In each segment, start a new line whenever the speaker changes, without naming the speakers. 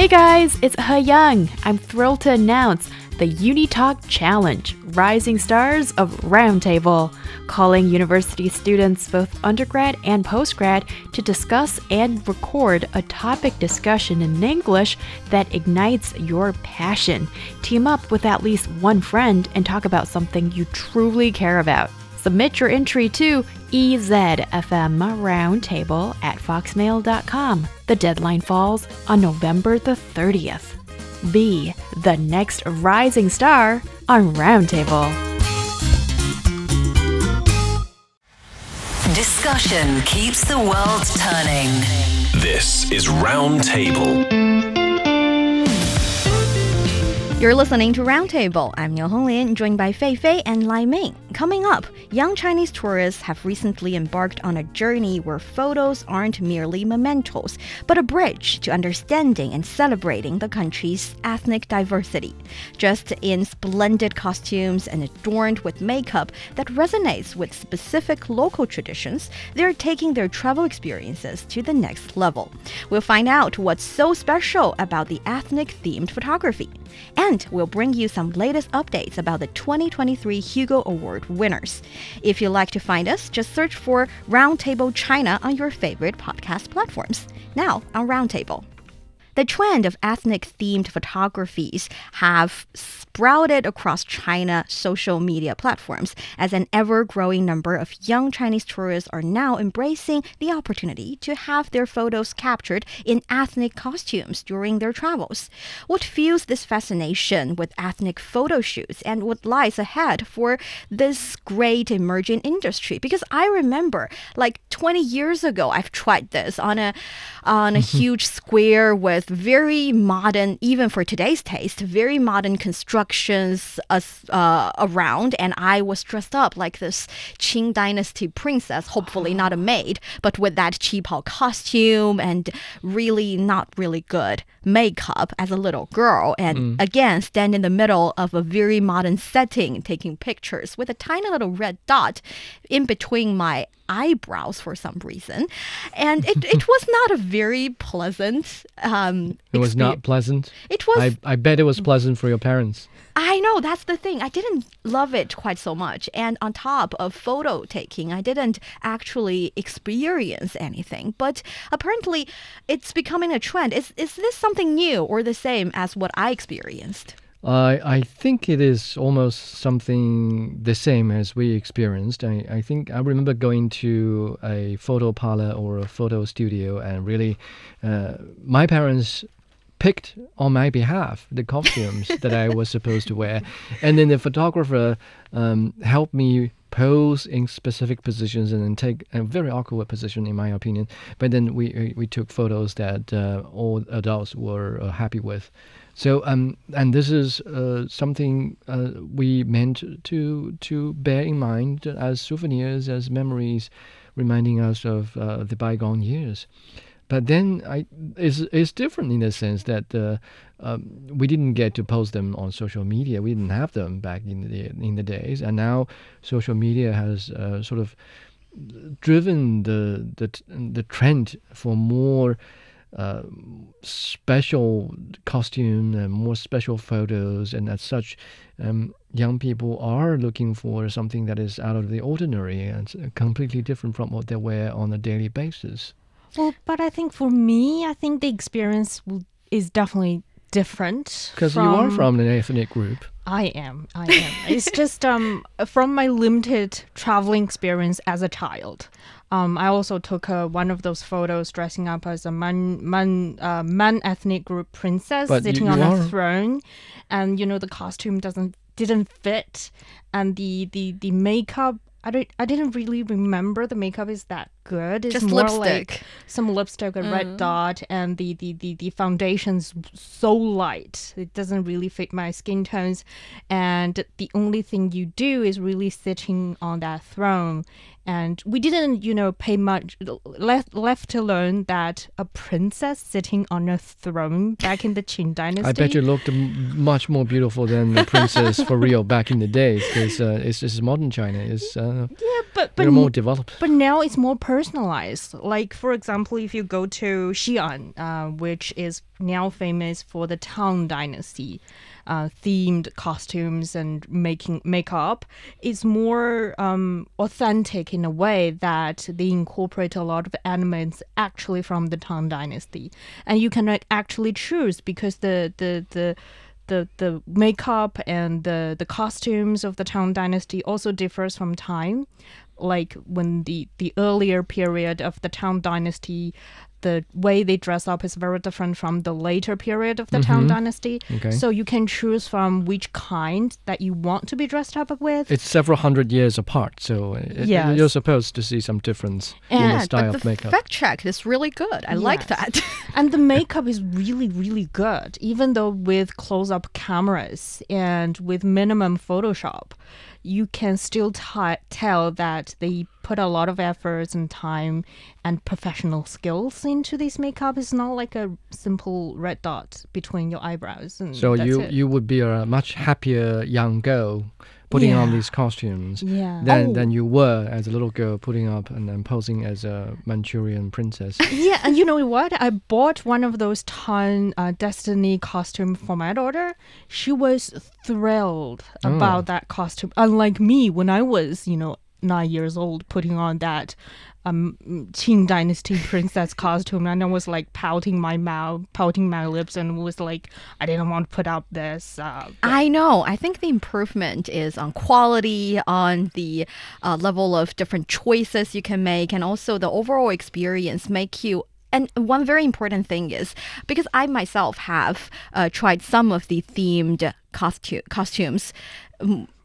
Hey guys, it's He Young. I'm thrilled to announce the UniTalk Challenge Rising Stars of Roundtable, calling university students, both undergrad and postgrad, to discuss and record a topic discussion in English that ignites your passion. Team up with at least one friend and talk about something you truly care about. Submit your entry to EZFM Roundtable at foxmail.com. The deadline falls on November the 30th. Be the next rising star on Roundtable.
Discussion keeps the world turning.
This is Roundtable.
You're listening to Roundtable. I'm Niu Honglin, joined by Fei Fei and Lai Ming. Coming up, young Chinese tourists have recently embarked on a journey where photos aren't merely mementos, but a bridge to understanding and celebrating the country's ethnic diversity. Dressed in splendid costumes and adorned with makeup that resonates with specific local traditions, they're taking their travel experiences to the next level. We'll find out what's so special about the ethnic themed photography. And we'll bring you some latest updates about the 2023 Hugo Award winners. If you'd like to find us, just search for Roundtable China on your favorite podcast platforms. Now, on Roundtable. The trend of ethnic themed photographies have sprouted across China social media platforms as an ever growing number of young Chinese tourists are now embracing the opportunity to have their photos captured in ethnic costumes during their travels. What fuels this fascination with ethnic photo shoots and what lies ahead for this great emerging industry? Because I remember like 20 years ago, I've tried this on a on a mm-hmm. huge square with very modern, even for today's taste, very modern constructions uh, uh, around. And I was dressed up like this Qing Dynasty princess, hopefully not a maid, but with that qipao costume and really not really good makeup as a little girl. And again, stand in the middle of a very modern setting, taking pictures with a tiny little red dot in between my eyebrows for some reason. And it, it was not a very pleasant um
It was not pleasant.
It was
I, I bet it was pleasant for your parents.
I know that's the thing. I didn't love it quite so much. And on top of photo taking, I didn't actually experience anything. But apparently, it's becoming a trend. Is is this something new or the same as what I experienced?
I I think it is almost something the same as we experienced. I, I think I remember going to a photo parlor or a photo studio and really, uh, my parents picked on my behalf the costumes that I was supposed to wear, and then the photographer um, helped me pose in specific positions and then take a very awkward position in my opinion. But then we we, took photos that uh, all adults were uh, happy with. So um and this is uh, something uh, we meant to to bear in mind as souvenirs, as memories, reminding us of uh, the bygone years. But then I it's, it's different in the sense that uh, um, we didn't get to post them on social media. We didn't have them back in the in the days, and now social media has uh, sort of driven the the the trend for more uh, special costume and more special photos, and as such, um, young people are looking for something that is out of the ordinary and completely different from what they wear on a daily basis.
Well, but I think for me, I think the experience is definitely different.
Because you are from an ethnic group.
I am. I am. it's just um from my limited traveling experience as a child. Um, I also took uh, one of those photos dressing up as a man, man, uh, man ethnic group princess
But
sitting
you-
on
you
a throne, and you know the costume doesn't didn't fit, and the the the makeup. I don't. I didn't really remember the makeup is that good. It's
Just
more
lipstick.
like some lipstick, a red dot, and the, the, the, the foundation's so light. It doesn't really fit my skin tones. And the only thing you do is really sitting on that throne. And we didn't, you know, pay much, left, left to learn that a princess sitting on a throne back in the Qing dynasty.
I bet you looked m- much more beautiful than the princess for real back in the days because uh, it's, it's modern China. It's uh,
Yeah, but, but
more developed.
But now it's more personalized. Like, for example, if you go to Xi'an, uh, which is now famous for the Tang Dynasty uh, themed costumes and making makeup, it's more um, authentic in a way that they incorporate a lot of elements actually from the Tang Dynasty, and you can actually choose because the the the the the makeup and the the costumes of the Tang Dynasty also differs from time. Like when the the earlier period of the Tang Dynasty, the way they dress up is very different from the later period of the mm-hmm. Tang Dynasty.
Okay.
So you can choose from which kind that you want to be dressed up with.
It's several hundred years apart, so it,
Yes.
you're supposed to see some difference in the
Yeah,
style
but
of
the
makeup.
fact check is really good. I like that.
and the makeup is really really good even though with close-up cameras and with minimum photoshop you can still ti tell that they put a lot of efforts and time and professional skills into this makeup it's not like a simple red dot between your eyebrows and
so you
it.
you would be a much happier young girl putting on these costumes
Yeah.
than
Oh.
than you were as a little girl putting up and then posing as a Manchurian princess.
yeah, and you know what? I bought one of those Tang uh, Dynasty costume for my daughter. She was thrilled about that costume. Unlike me, when I was, you know, nine years old, putting on that um Qing Dynasty princess costume, and I was like pouting my mouth, pouting my lips, and was like, I didn't want to put up this. Uh,
I know. I think the improvement is on quality, on the uh, level of different choices you can make, and also the overall experience make you. And one very important thing is because I myself have uh, tried some of the themed costume costumes.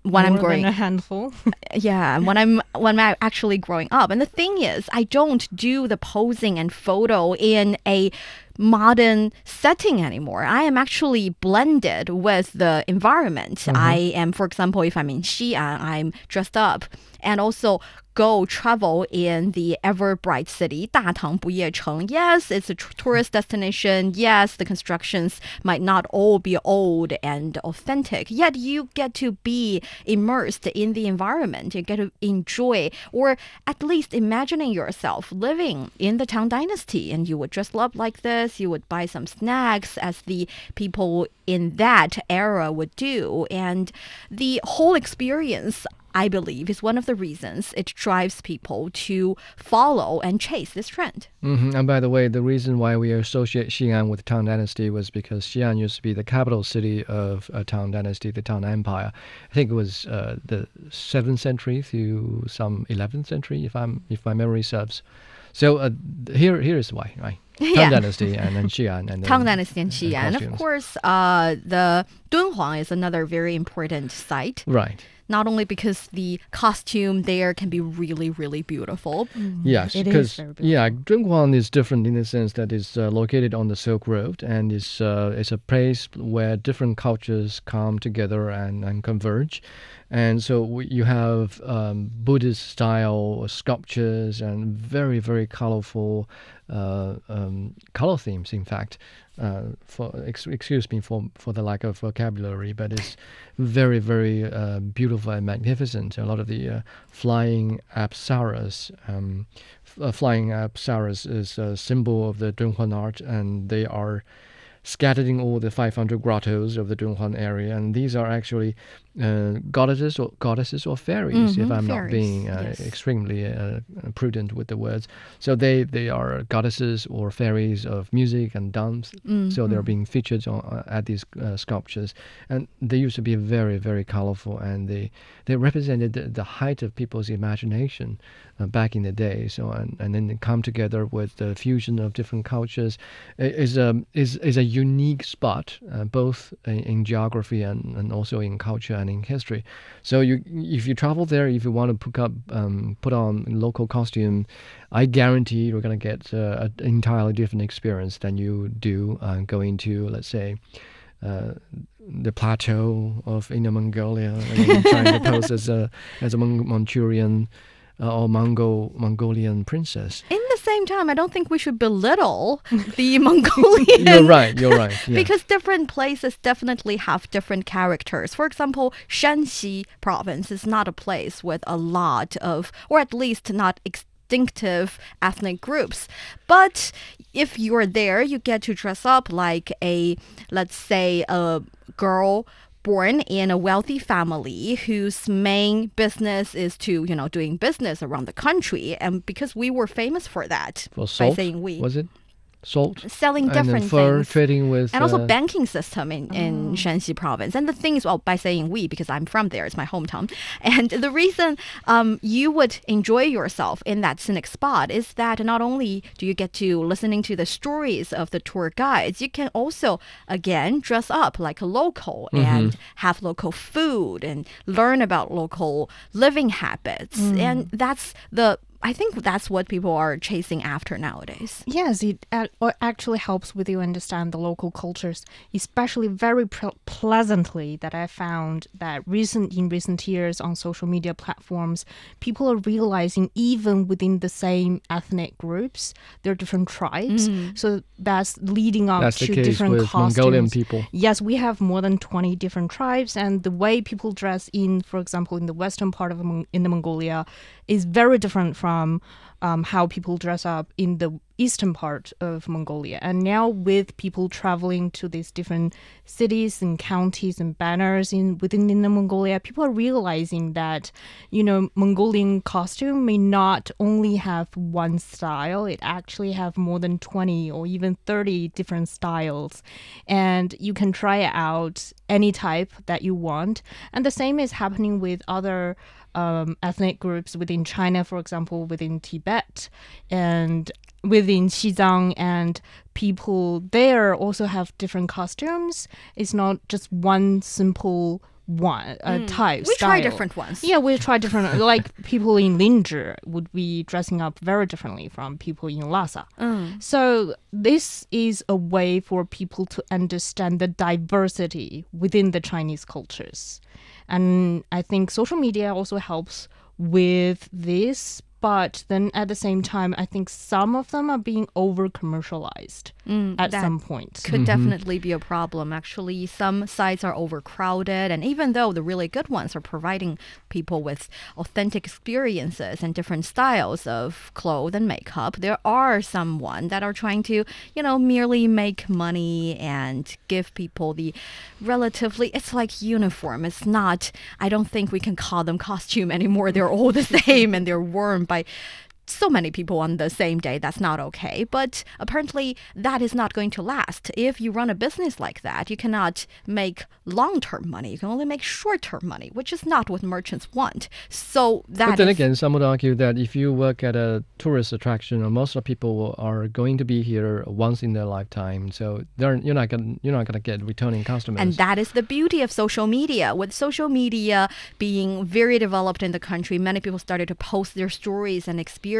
When I'm growing,
a handful.
yeah, when I'm when I'm actually growing up. And the thing is, I don't do the posing and photo in a modern setting anymore. I am actually blended with the environment. I am, for example, if I'm in Xi'an, I'm dressed up and also go travel in the ever bright city, 大唐不夜城. Yes, it's a tr- tourist destination. Yes, the constructions might not all be old and authentic, yet you get to be immersed in the environment. You get to enjoy, or at least imagining yourself living in the Tang Dynasty, and you would dress up like this. you would buy some snacks, as the people in that era would do, and the whole experience. I believe is one of the reasons it drives people to follow and chase this trend.
hmm And by the way, the reason why we associate Xi'an with Tang Dynasty was because Xi'an used to be the capital city of uh, Tang Dynasty, the Tang Empire. I think it was uh, the seventh century through some eleventh century, if I'm if my memory serves. So uh, here here is why, right? Tang
Yeah.
Dynasty and then Xi'an and then
Tang Dynasty and Xi'an. Of course, uh, the Dunhuang is another very important site.
Right.
Not only because the costume there can be really, really beautiful.
Yes, because
very
yeah, Dunhuang is different in the sense that it's uh, located on the Silk Road and it's uh, it's a place where different cultures come together and, and converge, and so you have um, Buddhist style sculptures and very very colorful uh, um, color themes. In fact, uh, for ex- excuse me for for the lack of vocabulary, but it's very very uh, beautiful and magnificent. A lot of the uh, flying apsaras. Um, f- uh, flying apsaras is a symbol of the Dunhuang art, and they are scattered all the 500 grottos of the Dunhuang area. And these are actually uh, goddesses or goddesses or fairies, if
Mhm,
I'm not being uh,
yes.
extremely uh, prudent with the words. So they they are goddesses or fairies of music and dance. So they're being featured on, uh, at these uh, sculptures, and they used to be very very colorful, and they they represented the, the height of people's imagination uh, back in the day. So and, and then they come together with the fusion of different cultures is a is is a unique spot, uh, both in, in geography and, and also in culture in history. So you if you travel there, if you want to put up um, put on local costume, I guarantee you're gonna get uh, an entirely different experience than you do uh, going to let's say. Uh, the plateau of Inner Mongolia and trying to pose as a as a Manchurian uh, or Mongol Mongolian princess.
In the same time, I don't think we should belittle the Mongolian.
You're right. You're right. Yeah.
Because different places definitely have different characters. For example, Shanxi province is not a place with a lot of, or at least not ex- distinctive ethnic groups. But if you're there, you get to dress up like a, let's say, a girl born in a wealthy family whose main business is to, you know, doing business around the country. And because we were famous for that,
For
by saying we,
was it? Salt?
selling
and
different
fur
things.
trading with
and also
uh,
banking system in, in Shanxi province. And the thing is, well, by saying we, because I'm from there, it's my hometown. And the reason um, you would enjoy yourself in that scenic spot is that not only do you get to listening to the stories of the tour guides, you can also, again, dress up like a local and have local food and learn about local living habits. And that's the I think that's what people are chasing after nowadays.
Yes, it actually helps with you understand the local cultures, especially very pre- pleasantly that I found that recent in recent years on social media platforms, people are realizing even within the same ethnic groups, there are different tribes. Mm. So that's leading up
That's
to
the case
different
with
costumes.
Mongolian people.
Yes, we have more than 20 different tribes, and the way people dress in, for example, in the western part of in the Mongolia, is very different from um, how people dress up in the eastern part of Mongolia. And now, with people traveling to these different cities and counties and banners in within Inner Mongolia, people are realizing that you know Mongolian costume may not only have one style; it actually have more than 20 or even 30 different styles, and you can try out any type that you want. And the same is happening with other um, ethnic groups within China, for example, within Tibet and within Xizang, and people there also have different costumes. It's not just one simple one uh, type.
Mm. We try different ones.
Yeah, we try different. like people in Linzhi would be dressing up very differently from people in Lhasa.
Mm.
So this is a way for people to understand the diversity within the Chinese cultures, and I think social media also helps with this. But then at the same time, I think some of them are being over commercialized
Mm, that
some point.
could definitely be a problem. Actually, some sites are overcrowded, and even though the really good ones are providing people with authentic experiences and different styles of clothes and makeup, there are some one that are trying to, you know, merely make money and give people the relatively. It's like uniform. It's not. I don't think we can call them costume anymore. They're all the same, and they're worn by so many people on the same day. That's not okay. But apparently, that is not going to last. If you run a business like that, you cannot make long term money. You can only make short term money, which is not what merchants want. So that
But then
is-
again, some would argue that if you work at a tourist attraction, or most of the people are going to be here once in their lifetime, so they're, you're not gonna you're not gonna get returning customers.
And that is the beauty of social media. With social media being very developed in the country, many people started to post their stories and experiences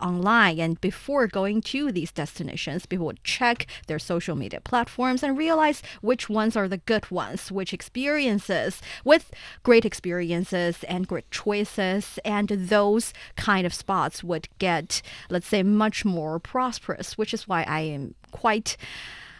online. And before going to these destinations, people would check their social media platforms and realize which ones are the good ones, which experiences with great experiences and great choices. And those kind of spots would get, let's say, much more prosperous, which is why I am quite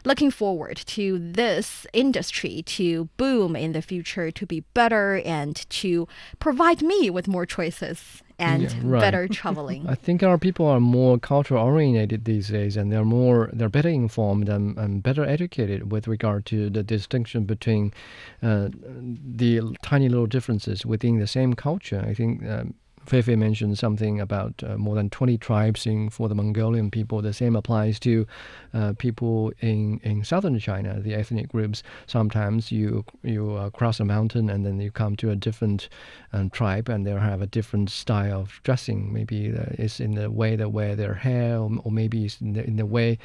looking forward to this industry to boom in the future, to be better, and to provide me with more choices and
Yeah, right.
better traveling.
I think our people are more culture oriented these days, and they're more they're better informed and, and better educated with regard to the distinction between uh, the tiny little differences within the same culture. I think. Um, Feifei mentioned something about uh, more than 20 tribes in, for the Mongolian people. The same applies to uh, people in, in southern China, the ethnic groups. Sometimes you you uh, cross a mountain and then you come to a different um, tribe and they'll have a different style of dressing. Maybe it's in the way they wear their hair, or, or maybe it's in the, in the way,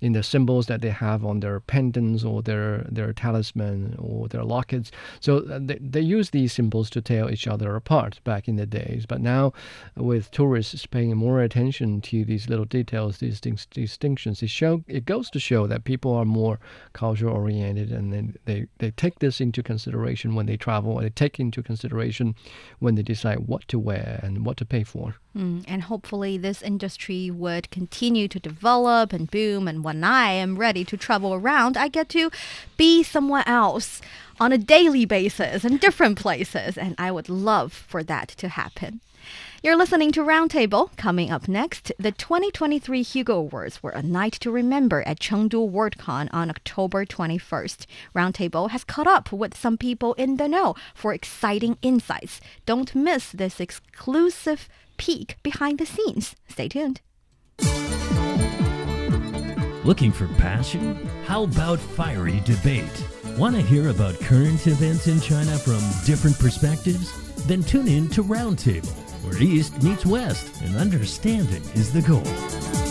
in the symbols that they have on their pendants or their, their talisman or their lockets. So uh, they, they use these symbols to tell each other apart back in the days. But now, with tourists paying more attention to these little details, these dis- distinctions, it show it goes to show that people are more culture oriented, and then they, they take this into consideration when they travel, and they take into consideration when they decide what to wear and what to pay for.
Mm, and hopefully, this industry would continue to develop and boom. And when I am ready to travel around, I get to be someone else on a daily basis in different places. And I would love for that to happen. You're listening to Roundtable. Coming up next, the 2023 Hugo Awards were a night to remember at Chengdu WorldCon on October 21st. Roundtable has caught up with some people in the know for exciting insights. Don't miss this exclusive peek behind the scenes. Stay tuned.
Looking for passion? How about fiery debate? Want to hear about current events in China from different perspectives? Then tune in to Roundtable, where East meets West and understanding is the goal.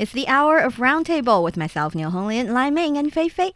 It's the hour of Roundtable with myself, Niu Honglin, Lai Ming, and Fei Fei.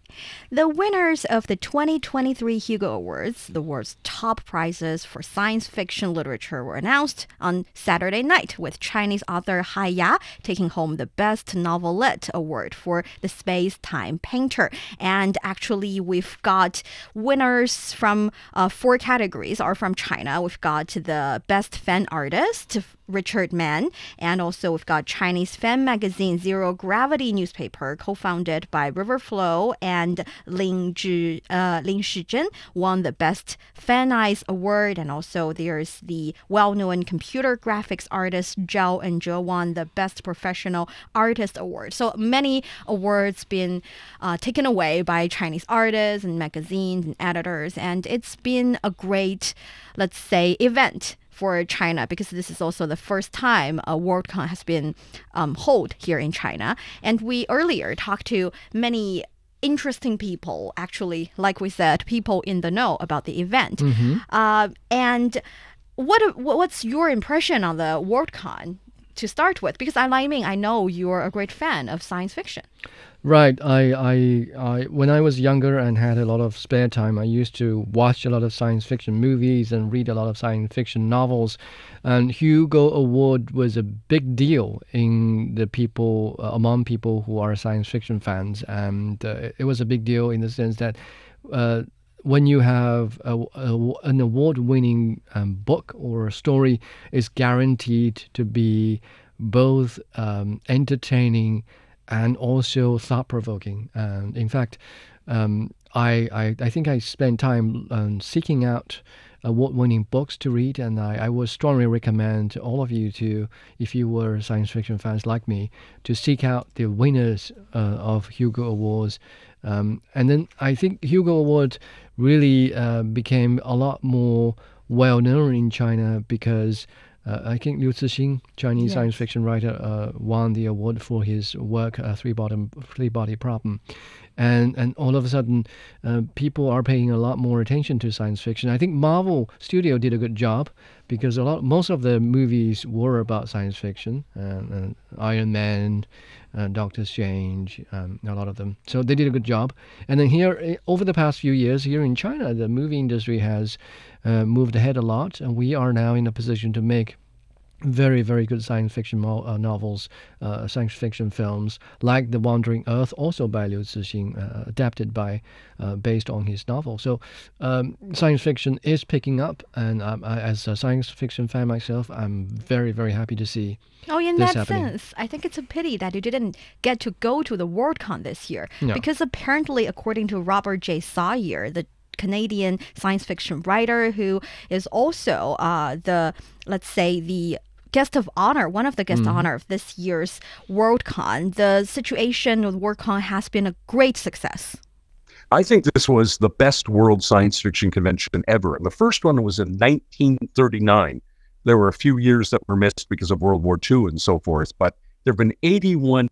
The winners of the 2023 Hugo Awards, the world's top prizes for science fiction literature, were announced on Saturday night, with Chinese author Hai Ya taking home the Best Novelette Award for The Space Time Painter. And actually, we've got winners from uh, four categories are from China. We've got the Best Fan Artist, Richard Man, and also we've got Chinese fan magazine Zero Gravity newspaper, co-founded by River Flow and Lin Zhi, uh, Lin Shizhen, won the Best Fanzine Award, and also there's the well-known computer graphics artist Zhao Enzhe won the Best Professional Artist Award. So many awards been uh, taken away by Chinese artists and magazines and editors, and it's been a great, let's say, event for China because this is also the first time a WorldCon has been um, held here in China. And we earlier talked to many interesting people, actually, like we said, people in the know about the event. Uh, and what what's your impression on the WorldCon to start with? Because I, mean, I know you're a great fan of science fiction.
Right. I, I, I, when I was younger and had a lot of spare time, I used to watch a lot of science fiction movies and read a lot of science fiction novels. And Hugo Award was a big deal in the people uh, among people who are science fiction fans, and uh, it was a big deal in the sense that. Uh, when you have a, a, an award-winning um, book or a story, is guaranteed to be both um, entertaining and also thought provoking. And in fact, um, I, I, I think I spent time um, seeking out award winning books to read, and I, I would strongly recommend all of you to, if you were science fiction fans like me, to seek out the winners uh, of Hugo Awards. Um, and then I think Hugo Award really uh, became a lot more well known in China because uh, I think Liu Cixin, Chinese
Yes.
science fiction writer, uh, won the award for his work uh, Three Body Three Body Problem, and and all of a sudden, uh, people are paying a lot more attention to science fiction. I think Marvel Studio did a good job because a lot most of the movies were about science fiction, Iron Man, uh, Doctor Strange, um, a lot of them. So they did a good job. And then here, eh, over the past few years, here in China, the movie industry has uh, moved ahead a lot, and we are now in a position to make very, very good science fiction mo- uh, novels, uh, science fiction films, like The Wandering Earth, also by Liu Cixin, uh, adapted by, uh, based on his novel. So, um, science fiction is picking up, and um, I, as a science fiction fan myself, I'm very, very happy to see.
Oh, in that
happening.
sense, I think it's a pity that you didn't get to go to the WorldCon this year.
No.
Because apparently, according to Robert J. Sawyer, the Canadian science fiction writer who is also uh, the, let's say, the guest of honor, one of the guest
Mm-hmm.
of honor of this year's WorldCon, the situation with WorldCon has been a great success.
I think this was the best World Science Fiction Convention ever. And the first one was in 1939. There were a few years that were missed because of World War II and so forth, but there have been 81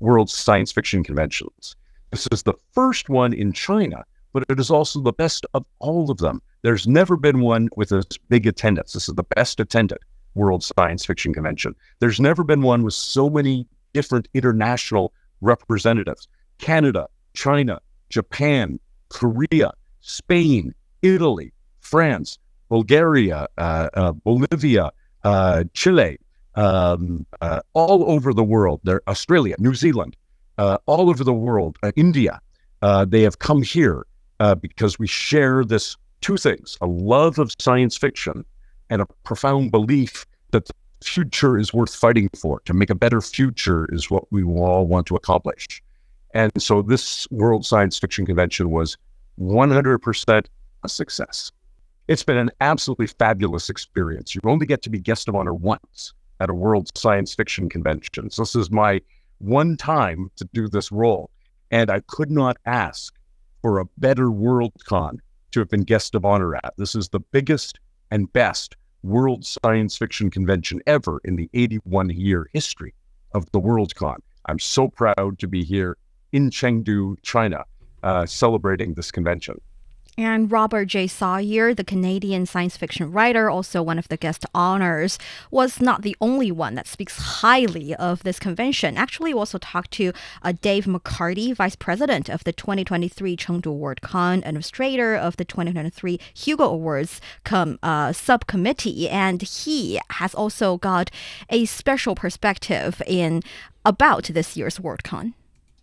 World Science Fiction Conventions. This is the first one in China, but it is also the best of all of them. There's never been one with as big attendance. This is the best attended World Science Fiction Convention. There's never been one with so many different international representatives Canada, China, Japan, Korea, Spain, Italy, France, Bulgaria, uh, uh, Bolivia, uh, Chile, um, uh, all over the world. There, Australia, New Zealand, uh, all over the world, uh, India. They have come here uh, because we share this two things: a love of science fiction and a profound belief that the future is worth fighting for. To make a better future is what we all want to accomplish. And so this World Science Fiction Convention was 100% a success. It's been an absolutely fabulous experience. You only get to be guest of honor once at a World Science Fiction Convention. So this is my one time to do this role. And I could not ask for a better Worldcon to have been guest of honor at. This is the biggest and best World Science Fiction Convention ever in the 81 year history of the Worldcon. I'm so proud to be here in Chengdu, China, uh, celebrating this convention.
And Robert J. Sawyer, the Canadian science fiction writer, also one of the guest honors, was not the only one that speaks highly of this convention. Actually, we also talked to uh, Dave McCarty, vice president of the 2023 Chengdu WorldCon, administrator of the 2023 Hugo Awards com, uh, subcommittee, and he has also got a special perspective in about this year's WorldCon.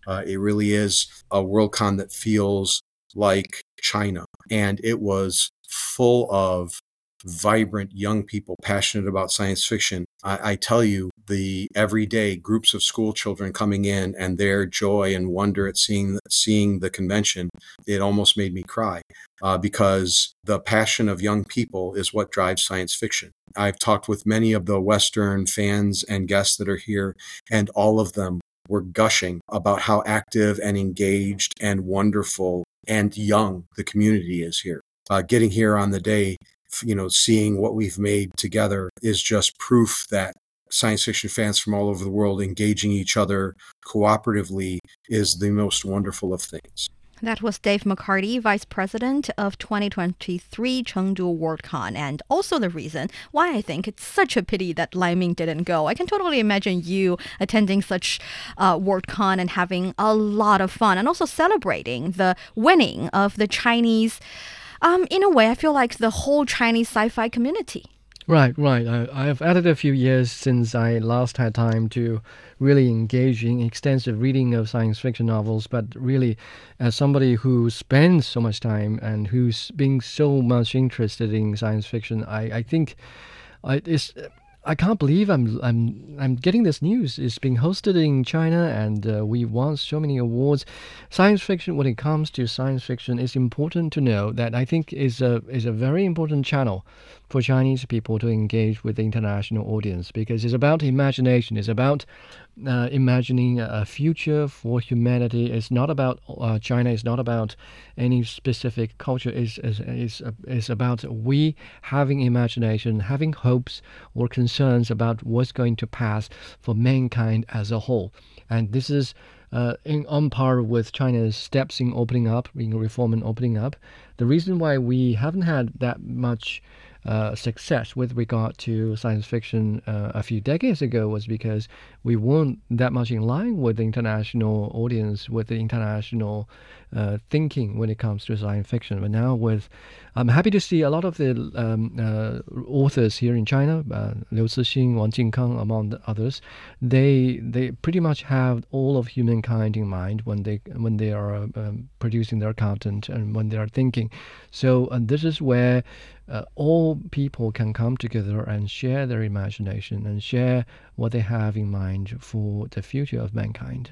Uh, it really is a WorldCon that feels like China. And it was full of vibrant young people passionate about science fiction. I, I, tell you, the everyday groups of school children coming in and their joy and wonder at seeing seeing the convention, it almost made me cry uh, because the passion of young people is what drives science fiction. I've talked with many of the Western fans and guests that are here, and all of them were gushing about how active and engaged and wonderful and young the community is here. Uh, getting here on the day, you know, seeing what we've made together is just proof that science fiction fans from all over the world engaging each other cooperatively is the most wonderful of things.
That was Dave McCarty, Vice President of 2023 Chengdu WorldCon, and also the reason why I think it's such a pity that Lai Ming didn't go. I can totally imagine you attending such uh, WorldCon and having a lot of fun, and also celebrating the winning of the Chinese. Um, in a way, I feel like the whole Chinese sci-fi community.
Right, right. I, I have added a few years since I last had time to really engage in extensive reading of science fiction novels, but really, as somebody who spends so much time and who's being so much interested in science fiction, I, I think I, it's I can't believe I'm I'm I'm getting this news. It's being hosted in China, and uh, we won so many awards. Science fiction, when it comes to science fiction, it's important to know that I think is a is a very important channel for Chinese people to engage with the international audience because it's about imagination. It's about uh, imagining a future for humanity. It's not about uh, China. It's not about any specific culture. It's, it's, it's, it's about we having imagination, having hopes or concerns about what's going to pass for mankind as a whole. And this is uh, in, on par with China's steps in opening up, in reform and opening up. The reason why we haven't had that much uh, success with regard to science fiction uh, a few decades ago was because we weren't that much in line with the international audience, with the international uh, thinking when it comes to science fiction. But now, with I'm happy to see a lot of the um, uh, authors here in China, uh, Liu Cixin, Wang Jinkang, among the others. They they pretty much have all of humankind in mind when they when they are um, producing their content and when they are thinking. So this is where uh, all people can come together and share their imagination and share what they have in mind for the future of mankind.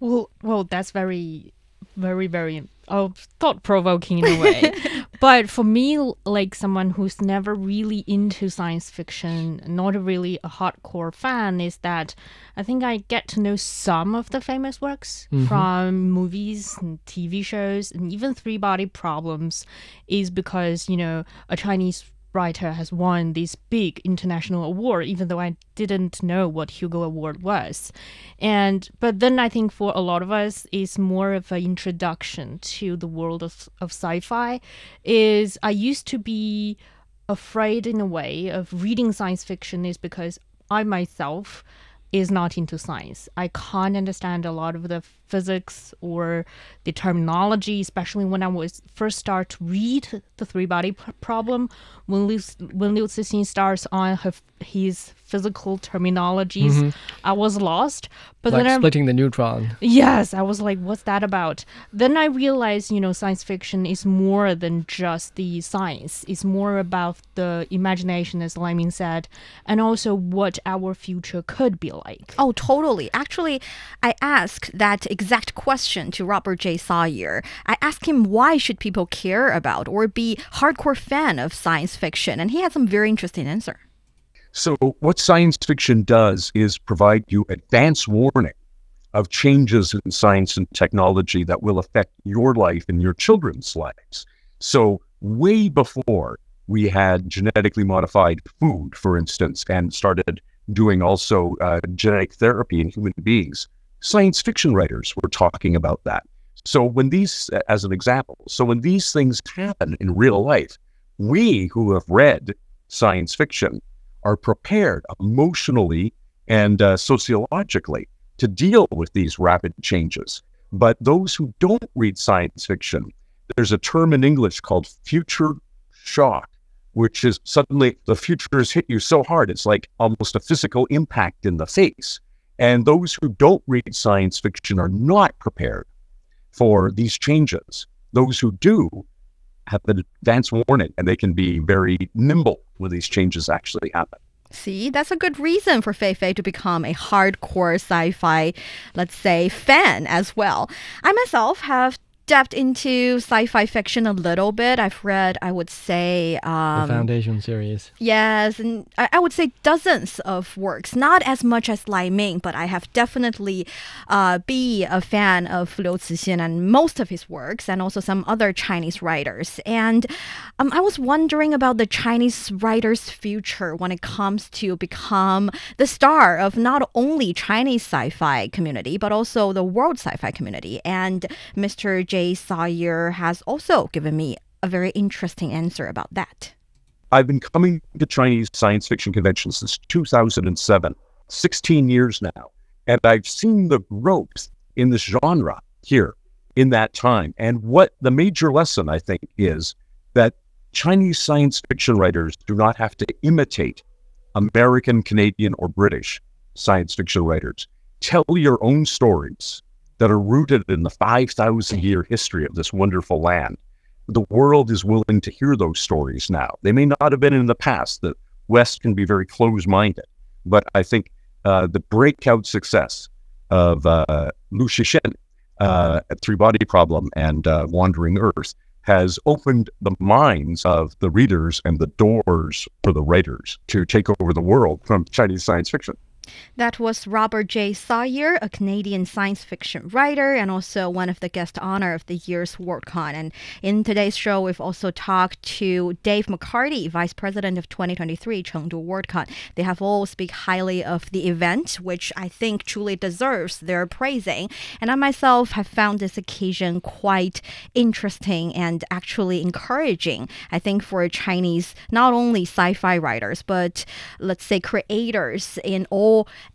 Well, well, that's very, very, very oh, thought provoking in a way. but for me, like someone who's never really into science fiction, not really a hardcore fan, is that I think I get to know some of the famous works mm-hmm. from movies and TV shows and even Three Body Problems, is because you know a Chinese writer has won this big international award, even though I didn't know what Hugo Award was. And but then I think for a lot of us, it's more of an introduction to the world of, of sci-fi. Is I used to be afraid in a way of reading science fiction is because I myself is not into science. I can't understand a lot of the physics or the terminology, especially when I was first start to read the three body problem. When Liu, when Liu Cixin starts on her, his physical terminologies, mm-hmm. I was lost.
But like then splitting I'm, splitting the neutron.
Yes, I was like, what's that about? Then I realized, you know, science fiction is more than just the science. It's more about the imagination, as Lai said, and also what our future could be like.
Oh, totally. Actually, I asked that exact question to Robert J. Sawyer. I asked him why should people care about or be hardcore fan of science fiction, and he had some very interesting answer.
So, what science fiction does is provide you advance warning of changes in science and technology that will affect your life and your children's lives. So, way before we had genetically modified food, for instance, and started doing also uh, genetic therapy in human beings, science fiction writers were talking about that. So, when these, as an example, so when these things happen in real life, we who have read science fiction are prepared emotionally and uh, sociologically to deal with these rapid changes. But those who don't read science fiction, there's a term in English called future shock, which is suddenly the future has hit you so hard, it's like almost a physical impact in the face. And those who don't read science fiction are not prepared for these changes. Those who do have an advance warning and they can be very nimble when these changes actually happen.
See, that's a good reason for Fei Fei to become a hardcore sci fi, let's say, fan as well. I myself have Stepped into sci-fi fiction a little bit. I've read, I would say, um,
the Foundation series.
Yes, and I, I, would say dozens of works. Not as much as Lai Ming, but I have definitely uh, be a fan of Liu Cixin and most of his works, and also some other Chinese writers. And um, I was wondering about the Chinese writers' future when it comes to become the star of not only Chinese sci-fi community but also the world sci-fi community. And Mr. J Jay Sawyer has also given me a very interesting answer about that.
I've been coming to Chinese science fiction conventions since 2007, 16 years now, and I've seen the growth in this genre here in that time. And what the major lesson, I think, is that Chinese science fiction writers do not have to imitate American, Canadian, or British science fiction writers. Tell your own stories that are rooted in the 5,000 year history of this wonderful land. The world is willing to hear those stories now. They may not have been in the past. The West can be very close minded. But I think uh, the breakout success of uh, Liu Cixin, uh, Three Body Problem, and uh, Wandering Earth has opened the minds of the readers and the doors for the writers to take over the world from Chinese science fiction.
That was Robert J. Sawyer, a Canadian science fiction writer and also one of the guest honor of the year's WorldCon. And in today's show, we've also talked to Dave McCarty, Vice President of 2023 Chengdu WorldCon. They have all speak highly of the event, which I think truly deserves their praising. And I myself have found this occasion quite interesting and actually encouraging. I think for Chinese, not only sci-fi writers, but let's say creators in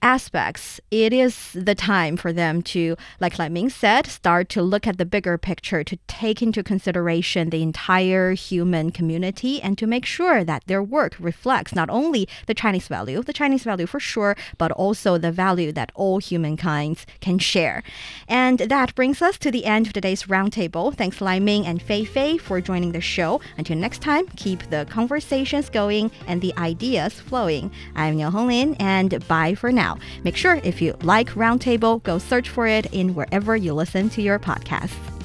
aspects, it is the time for them to, like Lai Ming said, start to look at the bigger picture, to take into consideration the entire human community, and to make sure that their work reflects not only the Chinese value, the Chinese value for sure, but also the value that all humankind can share. And that brings us to the end of today's roundtable. Thanks, Lai Ming and Fei Fei, for joining the show. Until next time, keep the conversations going and the ideas flowing. I'm Niu Honglin, and bye bye for now. Make sure if you like Roundtable, go search for it in wherever you listen to your podcasts.